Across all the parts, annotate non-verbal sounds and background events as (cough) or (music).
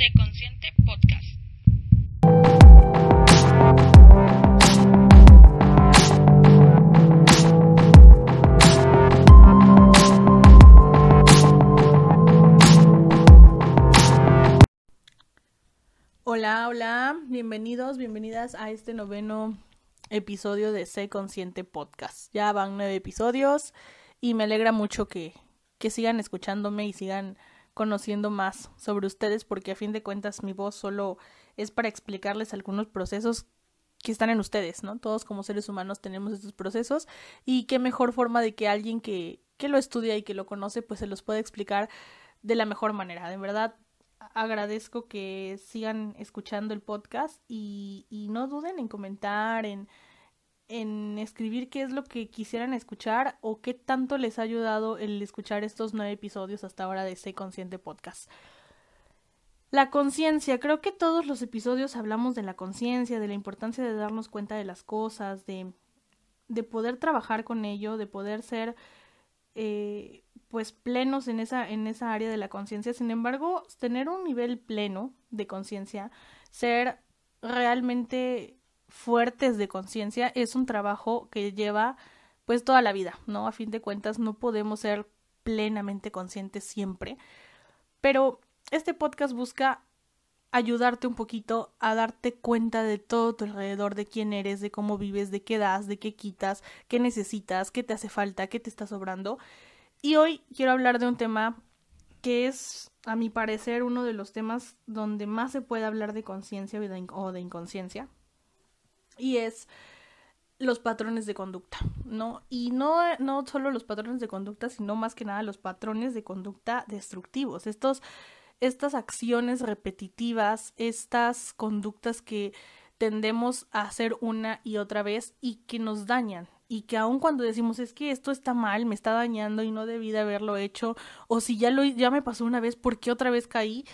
Sé Consciente Podcast. Hola, hola, bienvenidos, bienvenidas a este noveno episodio de Sé Consciente Podcast. Ya van nueve episodios y me alegra mucho que, que sigan escuchándome y sigan conociendo más sobre ustedes porque a fin de cuentas mi voz solo es para explicarles algunos procesos que están en ustedes, ¿no? Todos como seres humanos tenemos estos procesos y qué mejor forma de que alguien que, que lo estudia y que lo conoce pues se los pueda explicar de la mejor manera. De verdad agradezco que sigan escuchando el podcast y, y no duden en comentar, en, en escribir qué es lo que quisieran escuchar o qué tanto les ha ayudado el escuchar estos nueve episodios hasta ahora de Sé Consciente Podcast. La conciencia, creo que todos los episodios hablamos de la conciencia, de la importancia de darnos cuenta de las cosas, de, de poder trabajar con ello, de poder ser eh, pues plenos en esa, en esa área de la conciencia. Sin embargo, tener un nivel pleno de conciencia, ser realmente fuertes de conciencia es un trabajo que lleva pues toda la vida, ¿no? A fin de cuentas no podemos ser plenamente conscientes siempre, pero este podcast busca ayudarte un poquito a darte cuenta de todo tu alrededor, de quién eres, de cómo vives, de qué das, de qué quitas, qué necesitas, qué te hace falta, qué te está sobrando. Y hoy quiero hablar de un tema que es, a mi parecer, uno de los temas donde más se puede hablar de conciencia o de inconsciencia, y es los patrones de conducta, ¿no? Y no, no solo los patrones de conducta, sino más que nada los patrones de conducta destructivos, estos, estas acciones repetitivas, estas conductas que tendemos a hacer una y otra vez y que nos dañan y que aun cuando decimos es que esto está mal, me está dañando y no debí de haberlo hecho o si ya lo ya me pasó una vez, ¿por qué otra vez caí?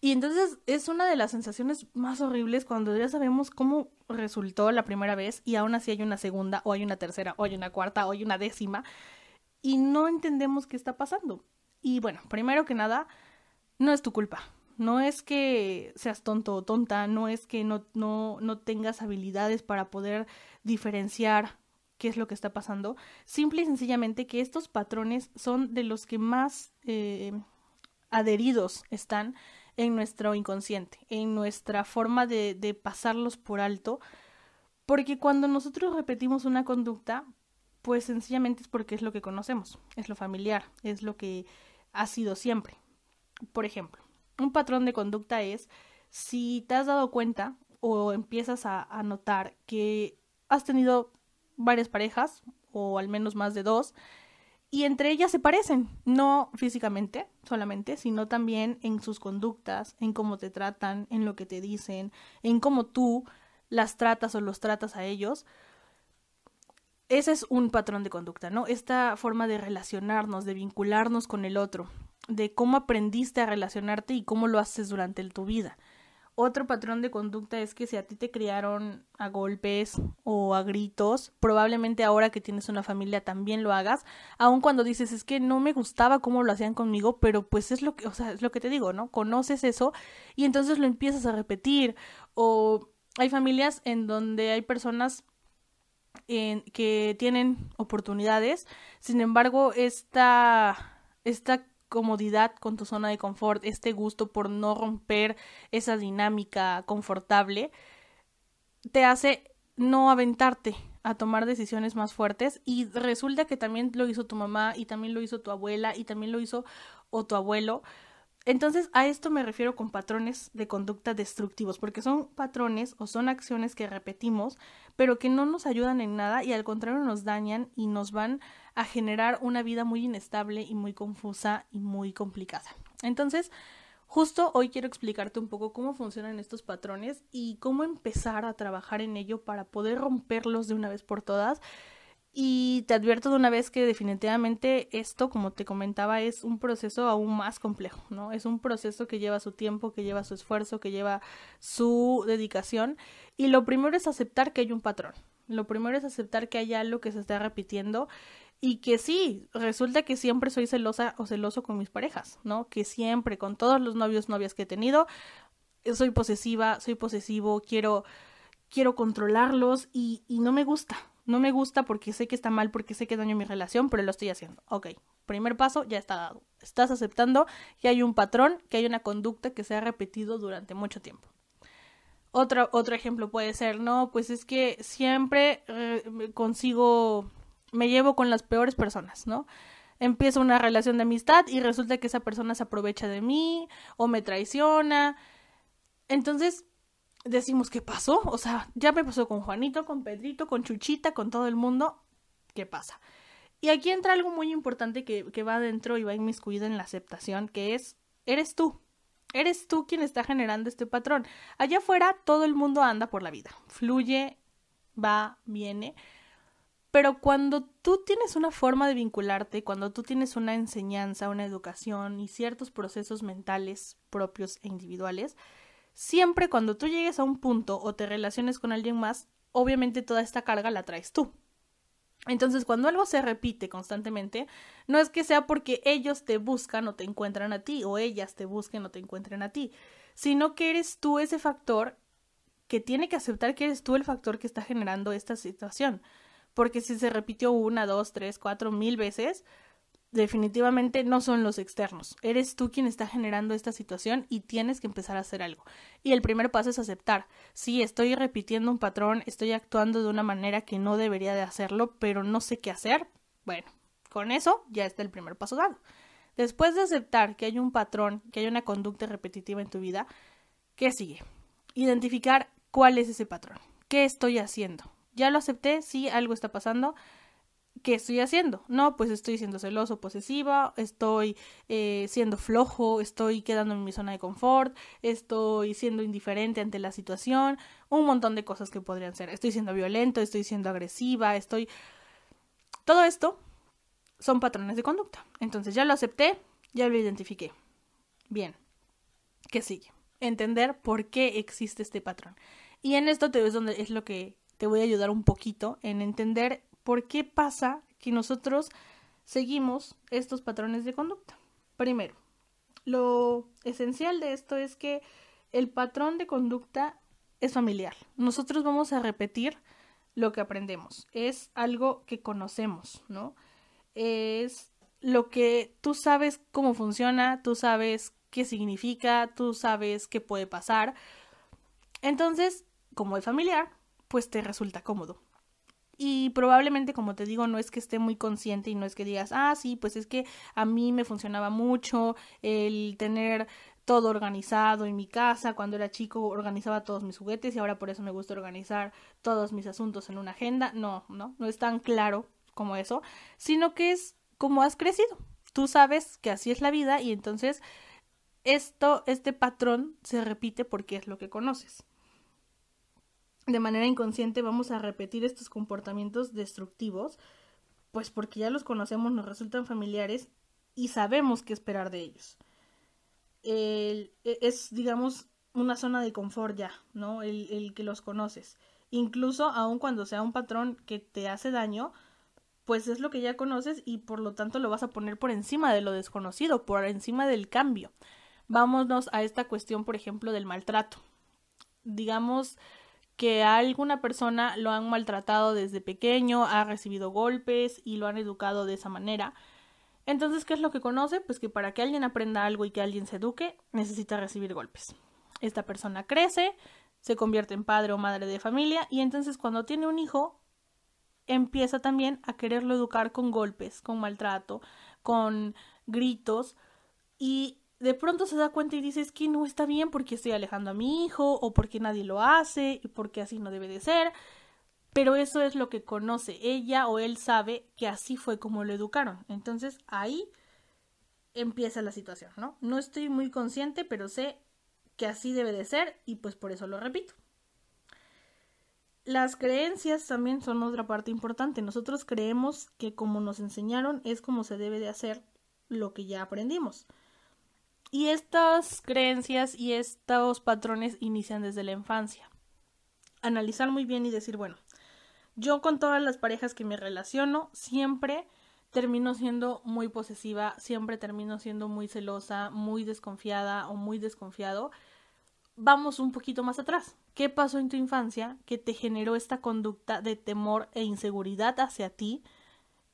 Y entonces es una de las sensaciones más horribles cuando ya sabemos cómo resultó la primera vez y aún así hay una segunda o hay una tercera o hay una cuarta o hay una décima y no entendemos qué está pasando. Y bueno, primero que nada, no es tu culpa. No es que seas tonto o tonta, no es que no, no, no tengas habilidades para poder diferenciar qué es lo que está pasando. Simple y sencillamente que estos patrones son de los que más eh, adheridos están en nuestro inconsciente, en nuestra forma de, de pasarlos por alto, porque cuando nosotros repetimos una conducta, pues sencillamente es porque es lo que conocemos, es lo familiar, es lo que ha sido siempre. Por ejemplo, un patrón de conducta es si te has dado cuenta o empiezas a, a notar que has tenido varias parejas, o al menos más de dos, y entre ellas se parecen, no físicamente solamente, sino también en sus conductas, en cómo te tratan, en lo que te dicen, en cómo tú las tratas o los tratas a ellos. Ese es un patrón de conducta, ¿no? Esta forma de relacionarnos, de vincularnos con el otro, de cómo aprendiste a relacionarte y cómo lo haces durante tu vida. Otro patrón de conducta es que si a ti te criaron a golpes o a gritos, probablemente ahora que tienes una familia también lo hagas, aun cuando dices es que no me gustaba cómo lo hacían conmigo, pero pues es lo que, o sea, es lo que te digo, ¿no? Conoces eso y entonces lo empiezas a repetir o hay familias en donde hay personas en, que tienen oportunidades, sin embargo, esta esta comodidad con tu zona de confort, este gusto por no romper esa dinámica confortable, te hace no aventarte a tomar decisiones más fuertes y resulta que también lo hizo tu mamá y también lo hizo tu abuela y también lo hizo o tu abuelo. Entonces a esto me refiero con patrones de conducta destructivos, porque son patrones o son acciones que repetimos, pero que no nos ayudan en nada y al contrario nos dañan y nos van a generar una vida muy inestable y muy confusa y muy complicada. Entonces, justo hoy quiero explicarte un poco cómo funcionan estos patrones y cómo empezar a trabajar en ello para poder romperlos de una vez por todas. Y te advierto de una vez que definitivamente esto, como te comentaba, es un proceso aún más complejo, ¿no? Es un proceso que lleva su tiempo, que lleva su esfuerzo, que lleva su dedicación. Y lo primero es aceptar que hay un patrón. Lo primero es aceptar que hay algo que se está repitiendo Y que sí, resulta que siempre soy celosa o celoso con mis parejas, ¿no? Que siempre, con todos los novios, novias que he tenido, soy posesiva, soy posesivo, quiero, quiero controlarlos y, y no me gusta. No me gusta porque sé que está mal, porque sé que daño mi relación, pero lo estoy haciendo. Ok, primer paso ya está dado. Estás aceptando que hay un patrón, que hay una conducta que se ha repetido durante mucho tiempo. Otro, otro ejemplo puede ser, no, pues es que siempre eh, consigo, me llevo con las peores personas, ¿no? Empiezo una relación de amistad y resulta que esa persona se aprovecha de mí o me traiciona. Entonces decimos, ¿qué pasó? O sea, ya me pasó con Juanito, con Pedrito, con Chuchita, con todo el mundo. ¿Qué pasa? Y aquí entra algo muy importante que, va adentro y va inmiscuido en la aceptación, que es, eres tú. Eres tú quien está generando este patrón. Allá afuera todo el mundo anda por la vida, fluye, va, viene. Pero cuando tú tienes una forma de vincularte, cuando tú tienes una enseñanza, una educación y ciertos procesos mentales propios e individuales, siempre cuando tú llegues a un punto o te relaciones con alguien más, obviamente toda esta carga la traes tú. Entonces, cuando algo se repite constantemente, no es que sea porque ellos te buscan o te encuentran a ti, o ellas te busquen o te encuentren a ti, sino que eres tú ese factor que tiene que aceptar que eres tú el factor que está generando esta situación. Porque si se repitió una, dos, tres, cuatro, mil veces, definitivamente no son los externos. Eres tú quien está generando esta situación y tienes que empezar a hacer algo. Y el primer paso es aceptar. Sí, estoy repitiendo un patrón, estoy actuando de una manera que no debería de hacerlo, pero no sé qué hacer. Bueno, con eso ya está el primer paso dado. Después de aceptar que hay un patrón, que hay una conducta repetitiva en tu vida, ¿qué sigue? Identificar cuál es ese patrón. ¿Qué estoy haciendo? Ya lo acepté, sí, algo está pasando ¿qué estoy haciendo? No, pues estoy siendo celoso, posesiva, estoy eh, siendo flojo, estoy quedando en mi zona de confort, estoy siendo indiferente ante la situación, un montón de cosas que podrían ser. Estoy siendo violento, estoy siendo agresiva, estoy... Todo esto son patrones de conducta. Entonces ya lo acepté, ya lo identifiqué. Bien, ¿qué sigue? Entender por qué existe este patrón. Y en esto te ves donde es lo que te voy a ayudar un poquito en entender por qué pasa que nosotros seguimos estos patrones de conducta. Primero, lo esencial de esto es que el patrón de conducta es familiar. Nosotros vamos a repetir lo que aprendemos. Es algo que conocemos, ¿no? Es lo que tú sabes cómo funciona, tú sabes qué significa, tú sabes qué puede pasar. Entonces, como es familiar, pues te resulta cómodo. Y probablemente, como te digo, no es que esté muy consciente y no es que digas, ah, sí, pues es que a mí me funcionaba mucho el tener todo organizado en mi casa. Cuando era chico organizaba todos mis juguetes y ahora por eso me gusta organizar todos mis asuntos en una agenda. No, no, no es tan claro como eso, sino que es como has crecido. Tú sabes que así es la vida y entonces esto, este patrón se repite porque es lo que conoces de manera inconsciente vamos a repetir estos comportamientos destructivos, pues porque ya los conocemos, nos resultan familiares y sabemos qué esperar de ellos. E, es, digamos, una zona de confort ya, ¿no? El, el que los conoces. Incluso aun cuando sea un patrón que te hace daño, pues es lo que ya conoces y por lo tanto lo vas a poner por encima de lo desconocido, por encima del cambio. Vámonos a esta cuestión, por ejemplo, del maltrato. Digamos, que a alguna persona lo han maltratado desde pequeño, ha recibido golpes y lo han educado de esa manera. Entonces, ¿qué es lo que conoce? Pues que para que alguien aprenda algo y que alguien se eduque, necesita recibir golpes. Esta persona crece, se convierte en padre o madre de familia y entonces cuando tiene un hijo, empieza también a quererlo educar con golpes, con maltrato, con gritos y de pronto se da cuenta y dice es que no está bien porque estoy alejando a mi hijo o porque nadie lo hace y porque así no debe de ser. Pero eso es lo que conoce ella o él sabe que así fue como lo educaron. Entonces ahí empieza la situación, ¿no? No estoy muy consciente, pero sé que así debe de ser y pues por eso lo repito. Las creencias también son otra parte importante. Nosotros creemos que como nos enseñaron es como se debe de hacer lo que ya aprendimos. Y estas creencias y estos patrones inician desde la infancia. Analizar muy bien y decir, bueno, yo con todas las parejas que me relaciono siempre termino siendo muy posesiva, siempre termino siendo muy celosa, muy desconfiada o muy desconfiado. Vamos un poquito más atrás. ¿Qué pasó en tu infancia que te generó esta conducta de temor e inseguridad hacia ti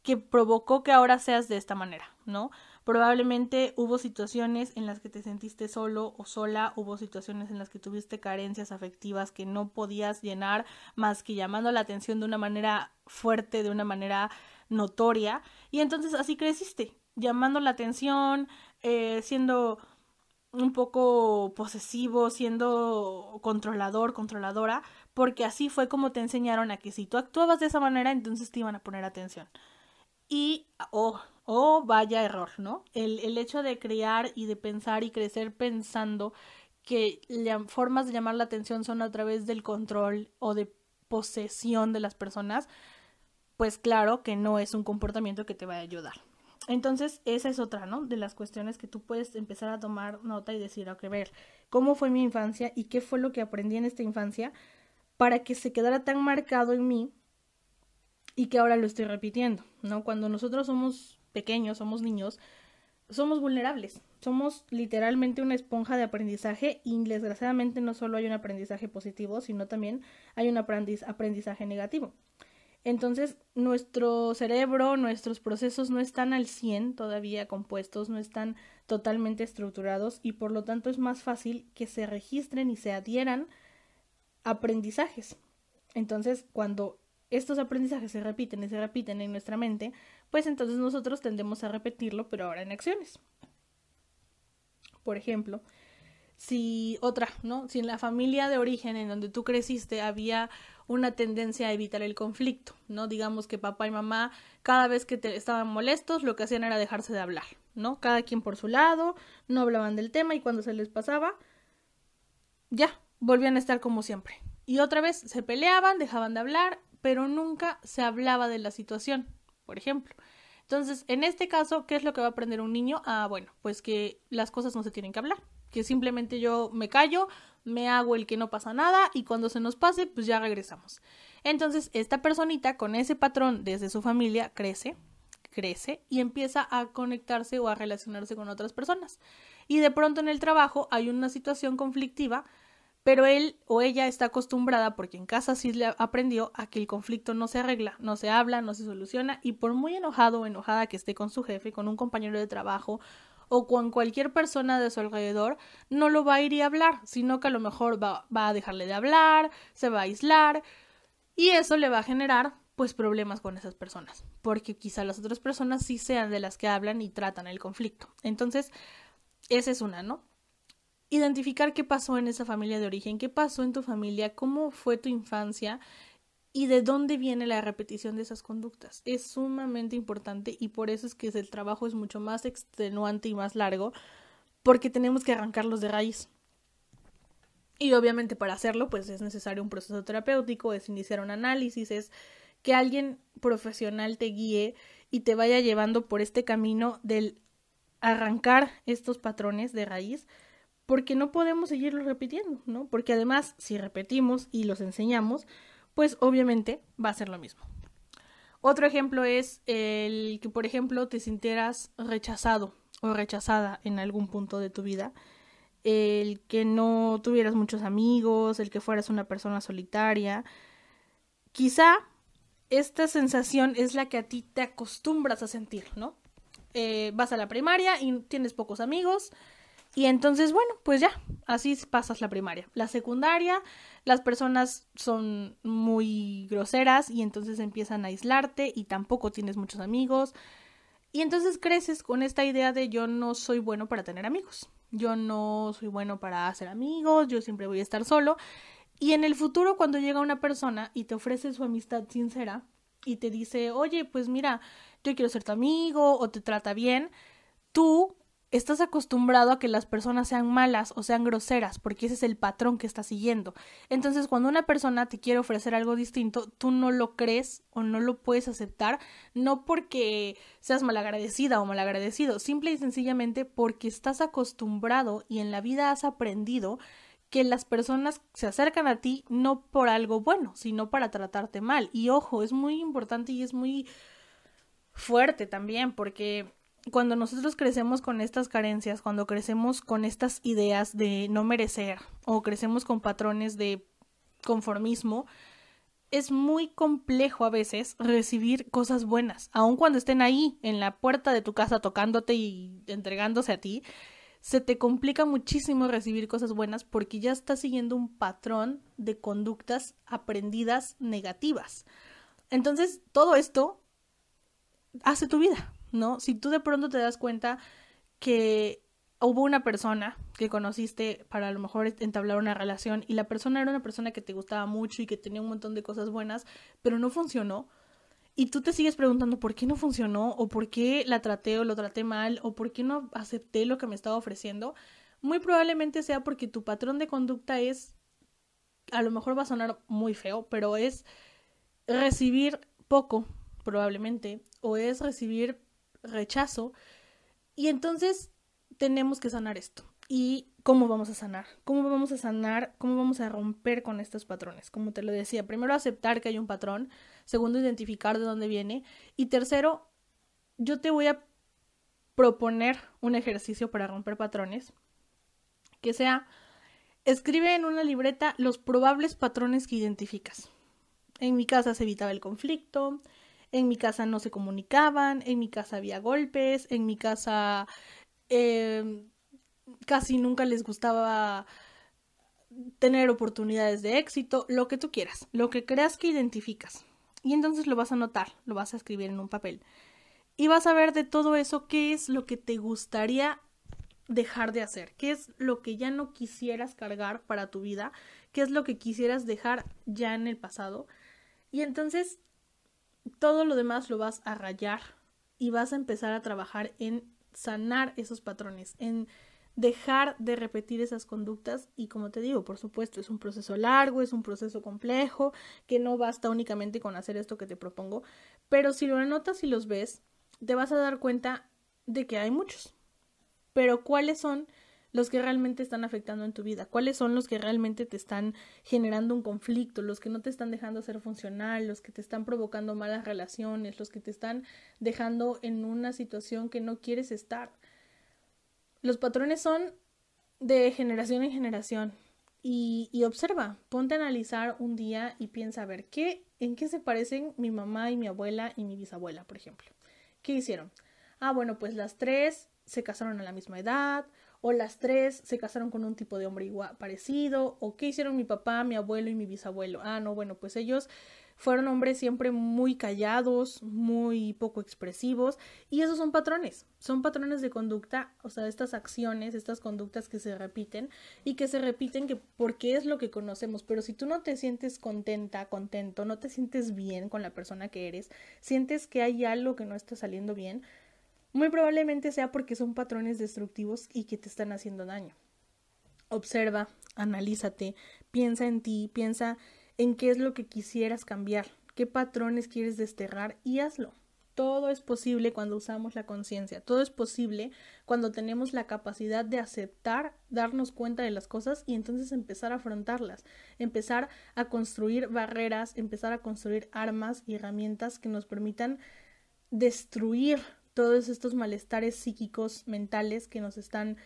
que provocó que ahora seas de esta manera, ¿no? Probablemente hubo situaciones en las que te sentiste solo o sola, hubo situaciones en las que tuviste carencias afectivas que no podías llenar más que llamando la atención de una manera fuerte, de una manera notoria, y entonces así creciste, llamando la atención, eh, siendo un poco posesivo, siendo controlador, controladora, porque así fue como te enseñaron a que si tú actuabas de esa manera, entonces te iban a poner atención. Y, oh, oh, vaya error, ¿no? El, el hecho de crear y de pensar y crecer pensando que formas de llamar la atención son a través del control o de posesión de las personas, pues claro que no es un comportamiento que te va a ayudar. Entonces, esa es otra, ¿no? De las cuestiones que tú puedes empezar a tomar nota y decir, ok, ver, ¿cómo fue mi infancia y qué fue lo que aprendí en esta infancia para que se quedara tan marcado en mí y que ahora lo estoy repitiendo, ¿no? Cuando nosotros somos pequeños, somos niños, somos vulnerables, somos literalmente una esponja de aprendizaje y desgraciadamente no solo hay un aprendizaje positivo, sino también hay un aprendizaje negativo. Entonces, nuestro cerebro, nuestros procesos no están al 100 todavía compuestos, no están totalmente estructurados y por lo tanto es más fácil que se registren y se adhieran aprendizajes. Entonces, cuando estos aprendizajes se repiten y se repiten en nuestra mente, pues entonces nosotros tendemos a repetirlo, pero ahora en acciones. Por ejemplo, si otra, ¿no? Si en la familia de origen en donde tú creciste había una tendencia a evitar el conflicto, ¿no? Digamos que papá y mamá cada vez que estaban molestos lo que hacían era dejarse de hablar, ¿no? Cada quien por su lado, no hablaban del tema y cuando se les pasaba, ya, volvían a estar como siempre. Y otra vez se peleaban, dejaban de hablar pero nunca se hablaba de la situación, por ejemplo. Entonces, en este caso, ¿qué es lo que va a aprender un niño? Ah, bueno, pues que las cosas no se tienen que hablar, que simplemente yo me callo, me hago el que no pasa nada y cuando se nos pase, pues ya regresamos. Entonces, esta personita con ese patrón desde su familia crece, crece y empieza a conectarse o a relacionarse con otras personas. Y de pronto en el trabajo hay una situación conflictiva pero él o ella está acostumbrada, porque en casa sí le aprendió, a que el conflicto no se arregla, no se habla, no se soluciona, y por muy enojado o enojada que esté con su jefe, con un compañero de trabajo o con cualquier persona de su alrededor, no lo va a ir y hablar, sino que a lo mejor va, va a dejarle de hablar, se va a aislar, y eso le va a generar pues problemas con esas personas, porque quizá las otras personas sí sean de las que hablan y tratan el conflicto. Entonces, esa es una, ¿no? Identificar qué pasó en esa familia de origen, qué pasó en tu familia, cómo fue tu infancia y de dónde viene la repetición de esas conductas. Es sumamente importante y por eso es que el trabajo es mucho más extenuante y más largo porque tenemos que arrancarlos de raíz. Y obviamente para hacerlo pues es necesario un proceso terapéutico, es iniciar un análisis, es que alguien profesional te guíe y te vaya llevando por este camino del arrancar estos patrones de raíz porque no podemos seguirlo repitiendo, ¿no? Porque además, si repetimos y los enseñamos, pues obviamente va a ser lo mismo. Otro ejemplo es el que, por ejemplo, te sintieras rechazado o rechazada en algún punto de tu vida, el que no tuvieras muchos amigos, el que fueras una persona solitaria. Quizá esta sensación es la que a ti te acostumbras a sentir, ¿no? Eh, vas a la primaria y tienes pocos amigos, y entonces, bueno, pues ya, así pasas la primaria. La secundaria, las personas son muy groseras y entonces empiezan a aislarte y tampoco tienes muchos amigos. Y entonces creces con esta idea de yo no soy bueno para tener amigos. Yo no soy bueno para hacer amigos, yo siempre voy a estar solo. Y en el futuro, cuando llega una persona y te ofrece su amistad sincera y te dice, oye, pues mira, yo quiero ser tu amigo o te trata bien, tú estás acostumbrado a que las personas sean malas o sean groseras, porque ese es el patrón que estás siguiendo. Entonces, cuando una persona te quiere ofrecer algo distinto, tú no lo crees o no lo puedes aceptar, no porque seas malagradecida o malagradecido, simple y sencillamente porque estás acostumbrado y en la vida has aprendido que las personas se acercan a ti no por algo bueno, sino para tratarte mal. Y ojo, es muy importante y es muy fuerte también, porque cuando nosotros crecemos con estas carencias, cuando crecemos con estas ideas de no merecer o crecemos con patrones de conformismo, es muy complejo a veces recibir cosas buenas, aun cuando estén ahí en la puerta de tu casa tocándote y entregándose a ti, se te complica muchísimo recibir cosas buenas porque ya estás siguiendo un patrón de conductas aprendidas negativas. Entonces, todo esto hace tu vida, ¿no? Si tú de pronto te das cuenta que hubo una persona que conociste para a lo mejor entablar una relación y la persona era una persona que te gustaba mucho y que tenía un montón de cosas buenas, pero no funcionó. Y tú te sigues preguntando por qué no funcionó o por qué la traté o lo traté mal o por qué no acepté lo que me estaba ofreciendo. Muy probablemente sea porque tu patrón de conducta es, a lo mejor va a sonar muy feo, pero es recibir poco, probablemente, o es recibir rechazo. Y entonces tenemos que sanar esto. ¿Y cómo vamos a sanar? ¿Cómo vamos a sanar? ¿Cómo vamos a romper con estos patrones? Como te lo decía, primero aceptar que hay un patrón, segundo identificar de dónde viene y tercero, yo te voy a proponer un ejercicio para romper patrones que sea escribe en una libreta los probables patrones que identificas. En mi casa se evitaba el conflicto, en mi casa no se comunicaban, en mi casa había golpes, en mi casa eh, casi nunca les gustaba tener oportunidades de éxito, lo que tú quieras, lo que creas que identificas. Y entonces lo vas a anotar, lo vas a escribir en un papel. Y vas a ver de todo eso qué es lo que te gustaría dejar de hacer, qué es lo que ya no quisieras cargar para tu vida, qué es lo que quisieras dejar ya en el pasado. Y entonces todo lo demás lo vas a rayar y vas a empezar a trabajar en sanar esos patrones, en dejar de repetir esas conductas y como te digo, por supuesto, es un proceso largo, es un proceso complejo, que no basta únicamente con hacer esto que te propongo, pero si lo anotas y los ves, te vas a dar cuenta de que hay muchos. Pero ¿cuáles son los que realmente están afectando en tu vida, cuáles son los que realmente te están generando un conflicto, los que no te están dejando ser funcional, los que te están provocando malas relaciones, los que te están dejando en una situación que no quieres estar. Los patrones son de generación en generación. Y, observa, ponte a analizar un día y piensa a ver qué, en qué se parecen mi mamá y mi abuela y mi bisabuela, por ejemplo. ¿Qué hicieron? Ah, bueno, pues las tres se casaron a la misma edad, o las tres se casaron con un tipo de hombre igual parecido, o qué hicieron mi papá, mi abuelo y mi bisabuelo. Ah, no, bueno, pues ellos fueron hombres siempre muy callados, muy poco expresivos, y esos son patrones, son patrones de conducta, o sea, estas acciones, estas conductas que se repiten y que se repiten que porque es lo que conocemos, pero si tú no te sientes contenta, contento, no te sientes bien con la persona que eres, sientes que hay algo que no está saliendo bien, muy probablemente sea porque son patrones destructivos y que te están haciendo daño. Observa, analízate, piensa en ti, piensa en qué es lo que quisieras cambiar, qué patrones quieres desterrar y hazlo. Todo es posible cuando usamos la conciencia, todo es posible cuando tenemos la capacidad de aceptar, darnos cuenta de las cosas y entonces empezar a afrontarlas, empezar a construir barreras, empezar a construir armas y herramientas que nos permitan destruir todos estos malestares psíquicos, mentales que nos están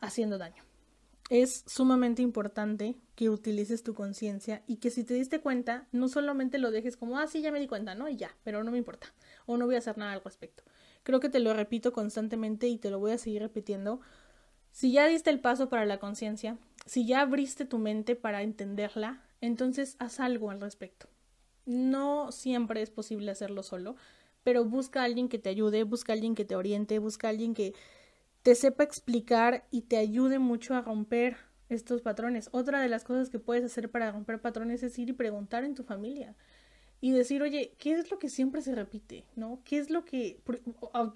haciendo daño. Es sumamente importante que utilices tu conciencia y que si te diste cuenta, no solamente lo dejes como, ah, sí, ya me di cuenta, ¿no? Y ya, pero no me importa, o no voy a hacer nada al respecto. Creo que te lo repito constantemente y te lo voy a seguir repitiendo. Si ya diste el paso para la conciencia, si ya abriste tu mente para entenderla, entonces haz algo al respecto. No siempre es posible hacerlo solo, pero busca a alguien que te ayude, busca a alguien que te oriente, busca a alguien que te sepa explicar y te ayude mucho a romper estos patrones. Otra de las cosas que puedes hacer para romper patrones es ir y preguntar en tu familia y decir, oye, ¿qué es lo que siempre se repite? ¿No? ¿Qué es lo que, por,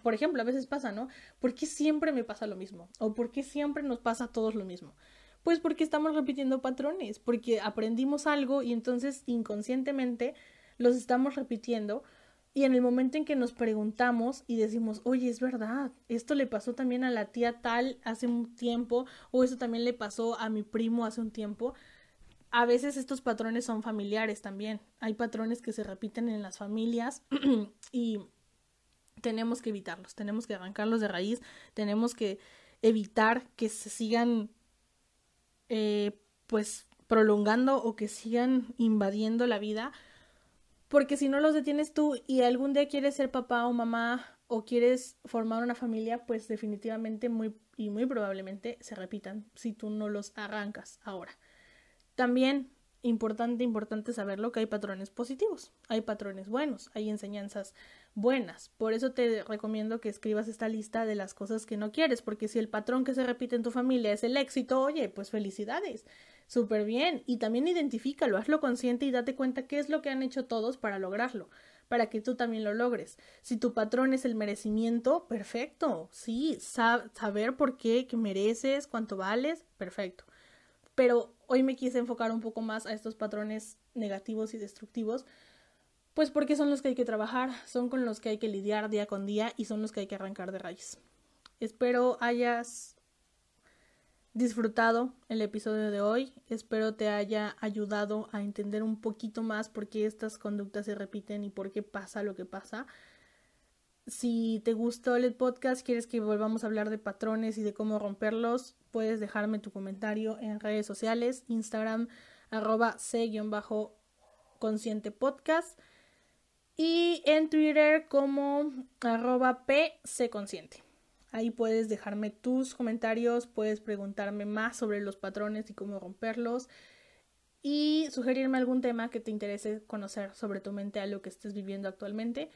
por, ejemplo, a veces pasa, ¿no? ¿Por qué siempre me pasa lo mismo? ¿O por qué siempre nos pasa a todos lo mismo? Pues porque estamos repitiendo patrones, porque aprendimos algo y entonces inconscientemente los estamos repitiendo y en el momento en que nos preguntamos y decimos, oye, es verdad, esto le pasó también a la tía tal hace un tiempo, o eso también le pasó a mi primo hace un tiempo, a veces estos patrones son familiares también. Hay patrones que se repiten en las familias (clears throat) y tenemos que evitarlos, tenemos que arrancarlos de raíz, tenemos que evitar que se sigan eh, pues prolongando o que sigan invadiendo la vida, porque si no los detienes tú y algún día quieres ser papá o mamá o quieres formar una familia, pues definitivamente muy y muy probablemente se repitan si tú no los arrancas ahora. También importante, importante saberlo que hay patrones positivos, hay patrones buenos, hay enseñanzas buenas. Por eso te recomiendo que escribas esta lista de las cosas que no quieres, porque si el patrón que se repite en tu familia es el éxito, oye, pues felicidades, súper bien. Y también identifícalo, hazlo consciente y date cuenta qué es lo que han hecho todos para lograrlo, para que tú también lo logres. Si tu patrón es el merecimiento, perfecto, sí, saber por qué, que mereces, cuánto vales, perfecto. Pero hoy me quise enfocar un poco más a estos patrones negativos y destructivos pues porque son los que hay que trabajar, son con los que hay que lidiar día con día y son los que hay que arrancar de raíz. Espero hayas disfrutado el episodio de hoy, espero te haya ayudado a entender un poquito más por qué estas conductas se repiten y por qué pasa lo que pasa. Si te gustó el podcast, quieres que volvamos a hablar de patrones y de cómo romperlos, puedes dejarme tu comentario en redes sociales, Instagram, arroba c-consciente podcast y en Twitter como arroba pcconsciente. Ahí puedes dejarme tus comentarios, puedes preguntarme más sobre los patrones y cómo romperlos y sugerirme algún tema que te interese conocer sobre tu mente, a lo que estés viviendo actualmente.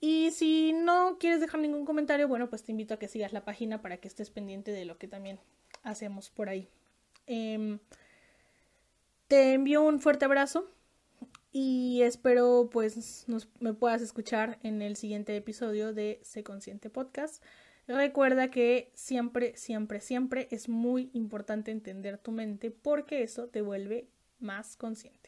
Y si no quieres dejar ningún comentario, bueno, pues te invito a que sigas la página para que estés pendiente de lo que también hacemos por ahí. Em, te envío un fuerte abrazo y espero pues me puedas escuchar en el siguiente episodio de Sé Consciente Podcast. Recuerda que siempre, siempre, siempre es muy importante entender tu mente porque eso te vuelve más consciente.